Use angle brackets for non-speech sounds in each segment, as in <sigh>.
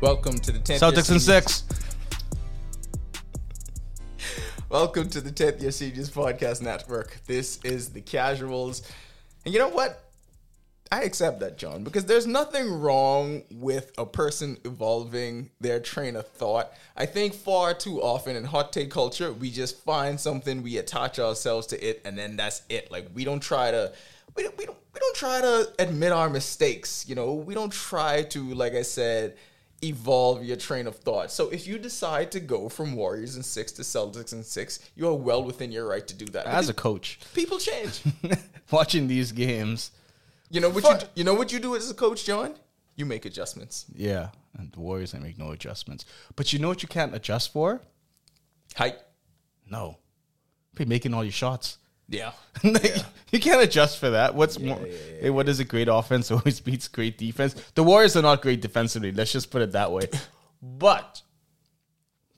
Welcome to the 10th Celtics and six. <laughs> Welcome to the 10th Year Seniors Podcast Network. This is the Casuals. And you know what? I accept that, John, because there's nothing wrong with a person evolving their train of thought. I think far too often in hot take culture, we just find something, we attach ourselves to it, and then that's it. Like we don't try to we don't, we don't we don't try to admit our mistakes, you know. We don't try to, like I said, evolve your train of thought. So if you decide to go from Warriors and six to Celtics and six, you are well within your right to do that. As a coach, people change. <laughs> watching these games, You know what you you know what you do as a coach, John? You make adjustments. yeah, and the Warriors they make no adjustments. But you know what you can't adjust for? Height. No, be making all your shots. Yeah. <laughs> Like, You can't adjust for that. What's more? hey, what is a great offense <laughs> always beats great defense. The Warriors are not great defensively. Let's just put it that way. <coughs> But,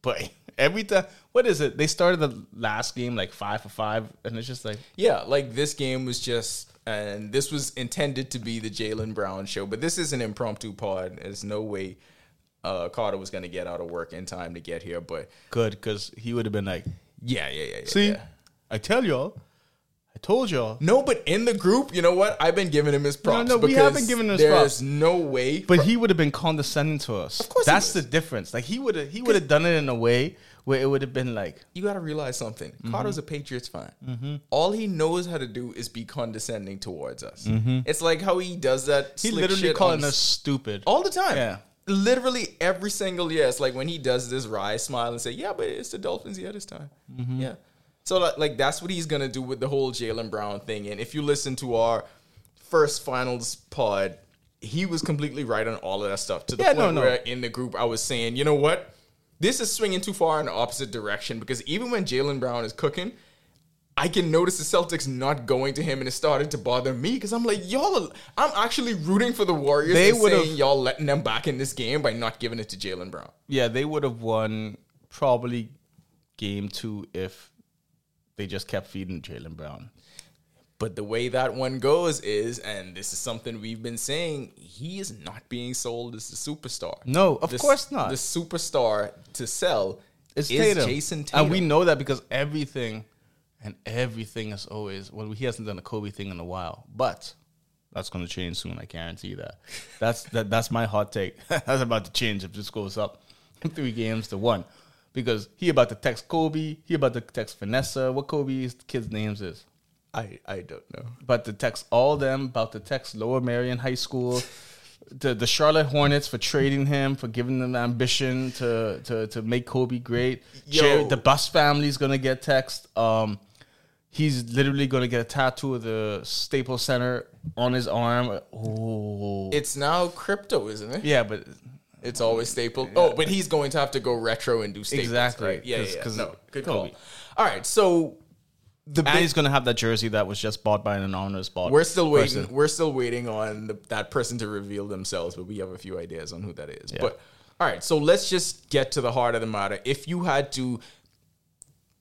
but every time, what is it? They started the last game like five for five, and it's just like Yeah, like this game was just and this was intended to be the Jaylen Brown show, but this is an impromptu pod. There's no way uh, Carter was gonna get out of work in time to get here, but good because he would have been like, yeah, yeah, yeah. yeah "See, yeah. I tell y'all, I told y'all." No, but in the group, you know what? I've been giving him his props. no, we because haven't given him his there's props. no way. But he would have been condescending to us. Of course that's the difference. Like he would have, he would have done it in a way where it would have been like, you got to realize something. Mm-hmm. Carter's a Patriots fan. All he knows how to do is be condescending towards us. Mm-hmm. It's like how he does that. he slick literally calling us stupid. all the time. Yeah. Literally every single year. It's like when he does this wry smile and say, "Yeah, but it's the Dolphins yeah this time." Mm-hmm. Yeah. So like, like that's what he's gonna do with the whole Jaylen Brown thing. And if you listen to our first finals pod, he was completely right on all of that stuff. To the Yeah, point no, no. where in the group I was saying, you know what, this is swinging too far in the opposite direction because even when Jaylen Brown is cooking. I can notice the Celtics not going to him, and it started to bother me because I'm like, y'all. Are, I'm actually rooting for the Warriors. They would've- y'all letting them back in this game by not giving it to Jaylen Brown. Yeah, they would have won probably game two if they just kept feeding Jaylen Brown. But the way that one goes is, and this is something we've been saying, he is not being sold as the superstar. No, of The course not. The superstar to sell It's is Tatum. Jayson Tatum. And we know that because everything and everything is always well, he hasn't done a Kobe thing in a while. But that's gonna change soon, I guarantee that. That's that that's my hot take. <laughs> that's about to change if this goes up <laughs> three games to one. Because he about to text Kobe, he about to text Vanessa, what Kobe's kids' names is. I, I don't know. About to text all them, about to text Lower Merion High School, the the Charlotte Hornets for trading him, for giving them ambition to to to make Kobe great. Yo. Jerry, the Buss family's gonna get text. Um, he's literally gonna get a tattoo of the Staples Center on his arm. Oh, It's now crypto, isn't it? yeah, but It's always stapled. Oh, but he's going to have to go retro and do staples. Exactly, Right? Yeah, yeah, 'cause- yeah. 'cause No, good Kobe. call. All right, so the and big, he's gonna have that jersey that was just bought by an anonymous bought. we're still waiting. person. We're still waiting on the, that person to reveal themselves, but we have a few ideas on who that is. But all right, so let's just get to the heart of the matter. If you had to,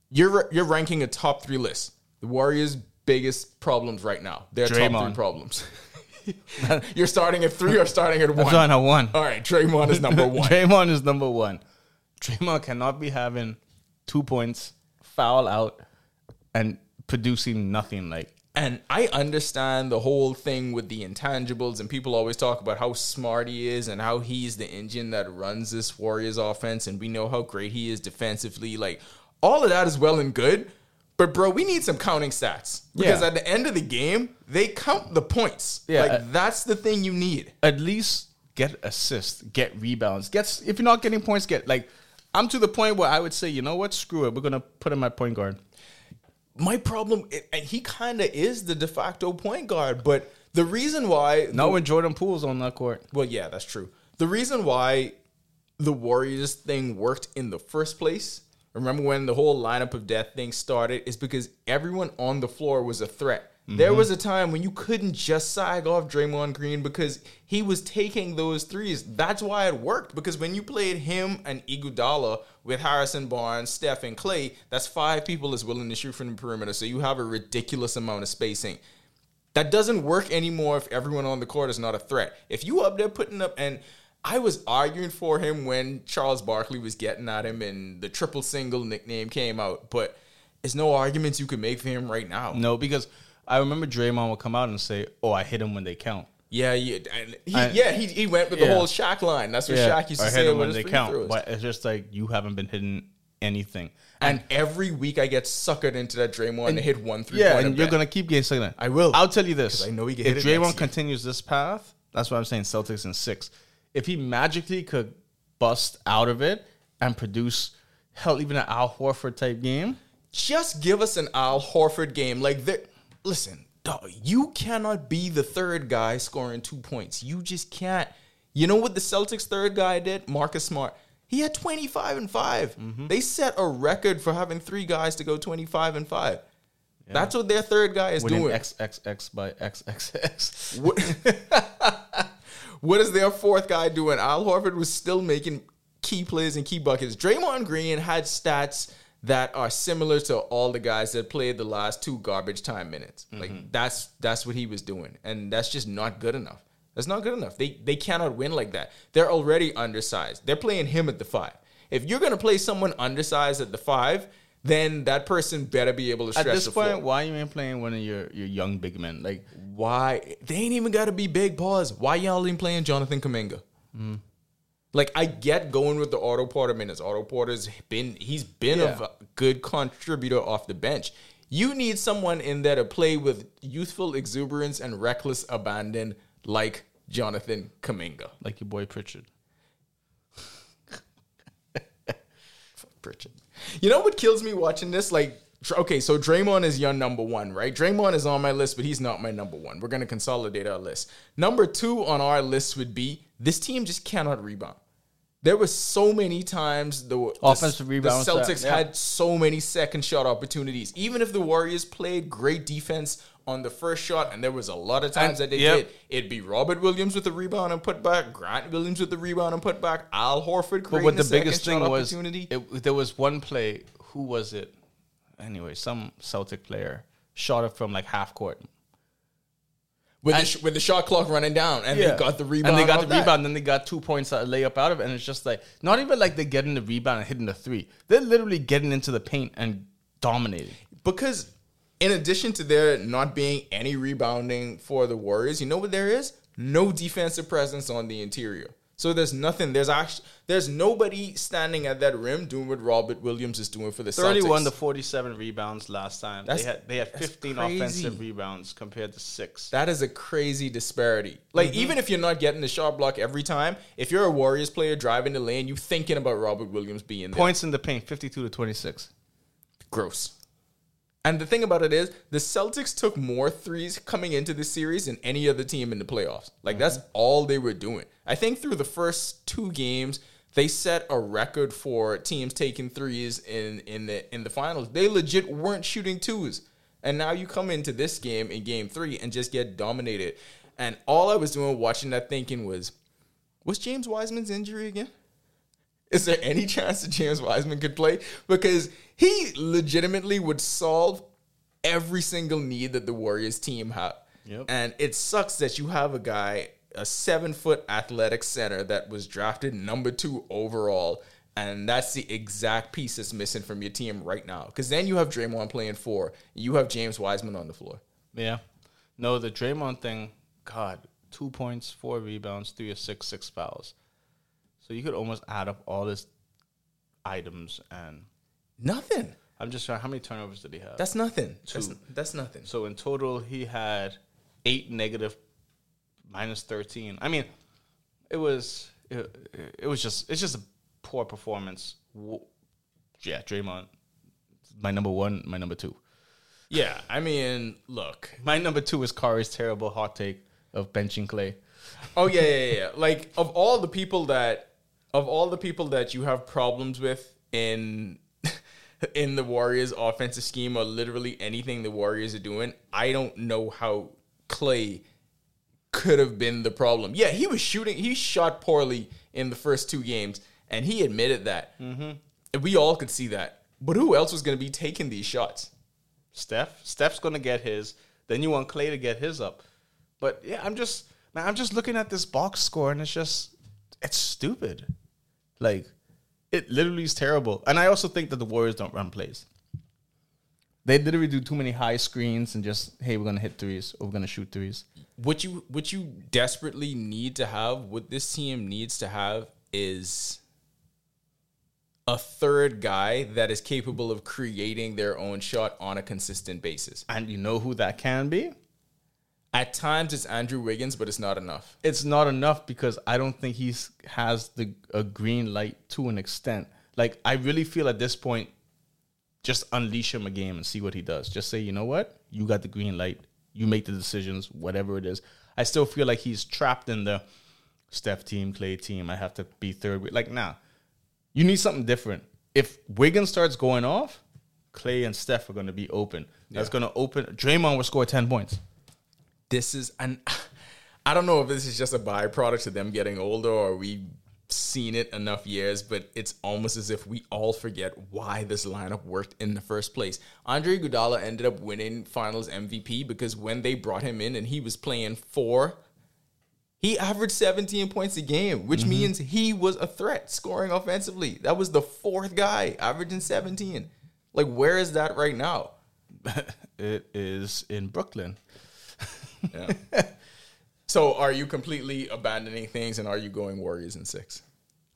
you're you're ranking a top three list. The Warriors' biggest problems right now. Their top three problems. <laughs> <laughs> you're starting at three or starting at one. I'm trying to one. All right, Draymond is number <laughs> one. Draymond is number one. Draymond cannot be having two points, foul out, and producing nothing. Like And I understand the whole thing with the intangibles, and people always talk about how smart he is and how he's the engine that runs this Warriors offense, and we know how great he is defensively. Like, all of that is well and good, but bro, we need some counting stats because Yeah. at the end of the game, they count the points. Yeah, like uh, that's the thing you need. at least get assists, get rebounds, get if you're not getting points, get like. I'm to the point where I would say, you know what, screw it. We're gonna put in my point guard. My problem, and he kind of is the de facto point guard, but the reason why Not when Jordan Poole's on that court. Well, yeah, that's true. The reason why the Warriors thing worked in the first place, remember when the whole lineup of death thing started, is because everyone on the floor was a threat. There mm-hmm. was a time when you couldn't just sag off Draymond Green because he was taking those threes. That's why it worked. Because when you played him and Iguodala with Harrison Barnes, Steph, and Clay, that's five people that's willing to shoot from the perimeter. So you have a ridiculous amount of spacing. That doesn't work anymore if everyone on the court is not a threat. If you up there putting up and I was arguing for him when Charles Barkley was getting at him and the triple single nickname came out, but there's no arguments you can make for him right now. No, because I remember Draymond would come out and say, "Oh, I hit him when they count." Yeah, yeah, and he, I- yeah. He, he went with the whole Shaq line. That's what Shaq used to I say hit him when they count. throws. But it's just like you haven't been hitting anything. and every week I get suckered into that Draymond and, to hit one three Yeah, and you're bet. gonna keep getting second. I will. I'll tell you this: I know he can if Draymond continues this path, that's what I'm saying. Celtics in six. If he magically could bust out of it and produce, hell, even an Al Horford type game, just give us an Al Horford game. Like, there- listen, dog, you cannot be the third guy scoring two points. You just can't. You know what the Celtics' third guy did? Marcus Smart. He had 25 and 5. Mm-hmm. They set a record for having three guys to go 25 and 5. That's what their third guy is winning doing. XXX by XXX. <laughs> What, is their fourth guy doing? Al Horford was still making key plays and key buckets. Draymond Green had stats that are similar to all the guys that played the last two garbage time minutes. Like mm-hmm. that's that's what he was doing, and that's just not good enough. That's not good enough. They they cannot win like that. They're already undersized. They're playing him at the five. If you're gonna play someone undersized at the five, then that person better be able to At this point, floor. why you ain't playing one of your, your young big men? Like, Why they ain't even got to be big pause? Why y'all ain't playing Jonathan Kuminga? Hmm. Like I get going with the Otto Porter minutes. Otto Porter's been he's been Yeah. a good contributor off the bench. You need someone in there to play with youthful exuberance and reckless abandon, like Jonathan Kuminga. like your boy Pritchard. <laughs> Pritchard. You know what kills me watching this? Like, okay, so Draymond is your number one, right? Draymond is on my list, but he's not my number one. We're gonna consolidate our list. Number two on our list would be this team just cannot rebound. There were so many times the the- Offensive rebounds The that- Celtics yeah. had so many second shot opportunities. Even if the Warriors played great defense on the first shot, and there was a lot of times And- that they yep. did, it'd be Robert Williams with the rebound and put back, Grant Williams with the rebound and put back, Al Horford But what the second biggest thing was, it, there was one play. Who was it? Anyway, some Celtic player shot it from like half court. with the, sh- with the shot clock running down, and they got the rebound. And they got the that. rebound, then they got two points a layup out of it, and it's just like not even like they're getting the rebound and hitting the three. They're literally getting into the paint and dominating. because in addition to there not being any rebounding for the Warriors, you know what there is? No defensive presence on the interior. So there's nothing. There's actually there's nobody standing at that rim doing what Robert Williams is doing for the Thirty-one Celtics. to forty-seven rebounds last time. That's- they had they had fifteen crazy. offensive rebounds compared to six. That is a crazy disparity. Like Mm-hmm. even if you're not getting the shot block every time, if you're a Warriors player driving the lane, you're thinking about Robert Williams being there. Points in the paint, fifty-two to twenty-six. gross. And the thing about it is, the Celtics took more threes coming into this series than any other team in the playoffs. Like that's mm-hmm. all they were doing. I think through the first two games, they set a record for teams taking threes in in the in the finals. They legit weren't shooting twos. And now you come into this game in game 3 and just get dominated. And all I was doing watching that thinking was was James Wiseman's injury again? Is there any chance that James Wiseman could play? Because he legitimately would solve every single need that the Warriors team have. Yep. And it sucks that you have a guy, a seven foot athletic center that was drafted number two overall. And that's the exact piece that's missing from your team right now. Because then you have Draymond playing four. You have James Wiseman on the floor. Yeah. No, the Draymond thing, God, two points, four rebounds, three or six, six fouls. So you could almost add up all his items and Nothing. I'm just trying how many turnovers did he have? That's nothing. That's, Two. that's nothing. so in total he had eight negative minus thirteen. I mean, it was it, it was just it's just a poor performance. Yeah, Draymond, my number one, my number two. Yeah, I mean, look, My number two is Kari's terrible hot take of benching Clay. Oh yeah, yeah, yeah. Like of all the people that of all the people that you have problems with in <laughs> in the Warriors offensive scheme or literally anything the Warriors are doing, I don't know how Clay could have been the problem. Yeah, he was shooting he shot poorly in the first two games and he admitted that. Mm-hmm. We all could see that. But who else was going to be taking these shots? Steph. Steph's gonna get his. Then you want Clay to get his up. But yeah, I'm just man, I'm just looking at this box score and it's just it's stupid. Like it literally is terrible. And I also think that the Warriors don't run plays. They literally do too many high screens and just hey, we're gonna hit threes or we're gonna shoot threes. what you what you desperately need to have, what this team needs to have is a third guy that is capable of creating their own shot on a consistent basis. And you know who that can be? At times it's Andrew Wiggins, but it's not enough. It's not enough because I don't think he has the a green light to an extent. Like I really feel at this point, just unleash him a game and see what he does. Just say, you know what, you got the green light. You make the decisions, whatever it is. I still feel like he's trapped in the Steph team, Clay team. I have to be third. Like, nah, you need something different. If Wiggins starts going off, Clay and Steph are going to be open. That's going to open. Draymond will score 10 points. This is and <sighs> I don't know if this is just a byproduct of them getting older or we've seen it enough years, but it's almost as if we all forget why this lineup worked in the first place. Andre Iguodala ended up winning Finals MVP because when they brought him in and he was playing four, he averaged 17 points a game, which mm-hmm. means he was a threat scoring offensively. That was the fourth guy averaging 17. Like, where is that right now? <laughs> It is in Brooklyn. Yeah. <laughs> so, are you completely abandoning things and are you going Warriors in six?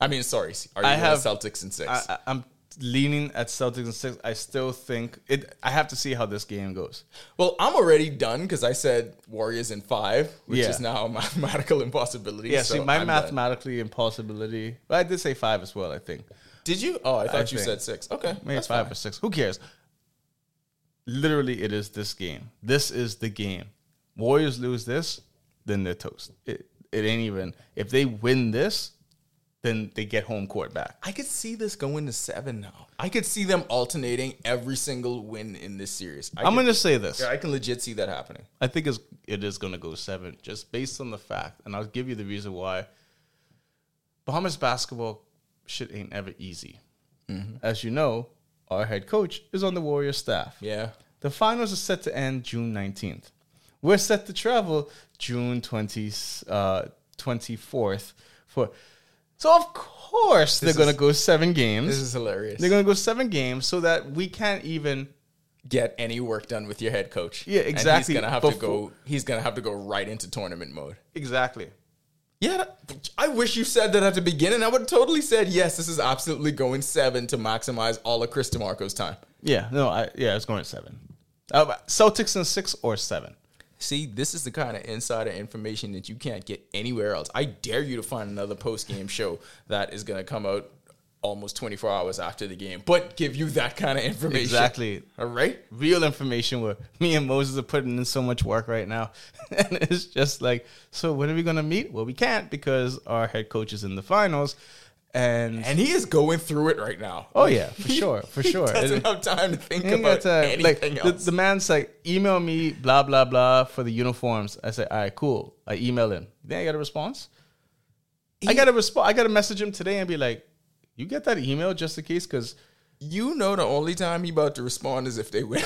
I mean, sorry, are you I going have- Celtics in six? I, I, I'm leaning at Celtics and six. I still think it. I have to see how this game goes. well, I'm already done because I said Warriors in five, which Yeah. is now a <laughs> mathematical impossibility. Yeah, so see, my I'm done. mathematically impossibility. But I did say five as well. I think Did you? Oh, I thought you think. said six. Okay, maybe five fine. or six. Who cares? Literally, it is this game. This is the game. Warriors lose this, then they're toast. It, it ain't even. If they win this, then they get home court back. I could see this going to seven now. I could see them alternating every single win in this series. I I'm gonna say this. yeah, I can legit see that happening. I think it's, it is going to go seven, just based on the fact, and I'll give you the reason why. Bahamas basketball shit ain't ever easy. Mm-hmm. As you know, our head coach is on the Warriors staff. Yeah. The finals are set to end June 19th. We're set to travel June 20, uh, 24th for. So of course they're This going to go seven games. This is hilarious. they're going to go seven games so that we can't even get any work done with your head coach. Yeah, And exactly. he's gonna have to go. He's gonna have to go right into tournament mode. exactly. Yeah, I wish you said that at the beginning. I would have totally said yes. This is absolutely going seven to maximize all of Chris DeMarco's time. Yeah, no, I yeah, it's going seven. Uh, Celtics in six or seven. See, this is the kind of insider information that you can't get anywhere else. I dare you to find another post game show that is going to come out almost 24 hours after the game, but give you that kind of information. Exactly. All right. Real information where me and Moses are putting in so much work right now. <laughs> and it's just like, so when are we going to meet? Well, we can't because our head coach is in the finals. And, And he is going through it right now. oh, yeah, for <laughs> sure, for sure. Doesn't have time to think about time. Uh, anything like the, else. the man's like, email me, blah, blah, blah, for the uniforms. I say, all right, cool. I email him. Then I got a response. I got to respond. I got to message him today and be like, you get that email just in case? Because you know the only time he about to respond is if they win.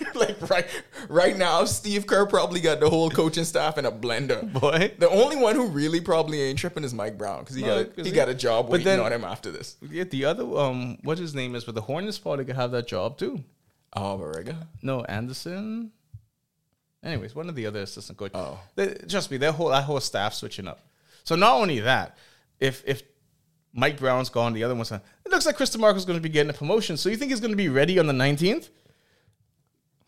<laughs> like right right now, Steve Kerr probably got the whole coaching staff in a blender. Boy. The only one who really probably ain't tripping is Mike Brown because he No, got a, he he- got a job but waiting then- on him after this. Yeah, the other um, what his name is, but the Hornets probably could have that job too. Oh, Barrega. No, Anderson. Anyways, one of the other assistant coaches. Oh. They- trust me, their whole that whole staff switching up. So not only that, if if Mike Brown's gone, the other one's gone. It looks like Chris DeMarco's going to be getting a promotion. So you think he's going to be ready on the nineteenth?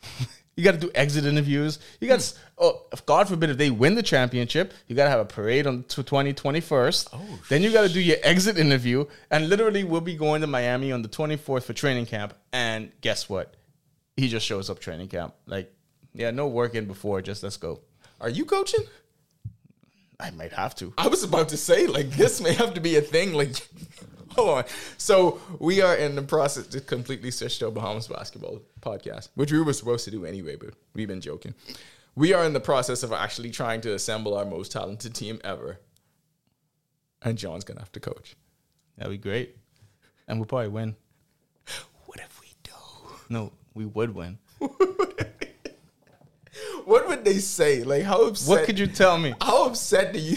<laughs> you got to do exit interviews. You got, to oh, if God forbid, if they win the championship, you got to have a parade on tw- 20, 21st. Oh, then you got to do your exit interview. And literally, we'll be going to Miami on the 24th for training camp. And guess what? He just shows up training camp. Like, yeah, no work in before. Just let's go. Are you coaching? I might have to. I was about to say like this may have to be a thing. Like, <laughs> hold on. So we are in the process to completely switch to Bahamas basketball podcast, which we were supposed to do anyway, but we've been joking. We are in the process of actually trying to assemble our most talented team ever, and John's gonna have to coach. That'd be great. And we'll probably win. What if we do? No, we would win. <laughs> What would they say? Like, how upset? What could you tell me? How upset do you?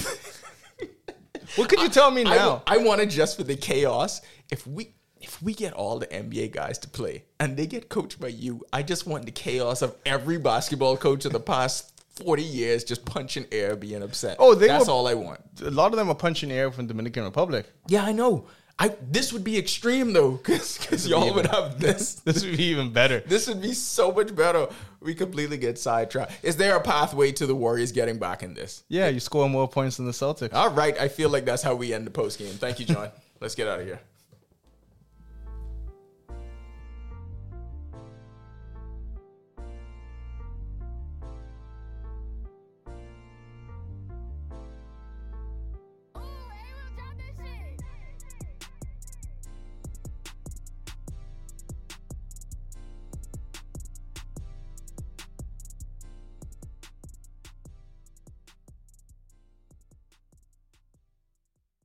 What could you tell me I, now? I want it just for the chaos. If we if we get all the NBA guys to play and they get coached by you, I just want the chaos of every basketball coach of the past forty years just punching air, being upset. Oh, they that's were- all I want. a lot of them are punching air from Dominican Republic. Yeah, I know. I this would be extreme though, because y'all would have this. <laughs> This would be even better. This would be so much better. We completely get sidetracked. Is there a pathway to the Warriors getting back in this? Yeah, you score more points than the Celtics. All right, I feel like that's how we end the post game. Thank you, John. <laughs> Let's get out of here.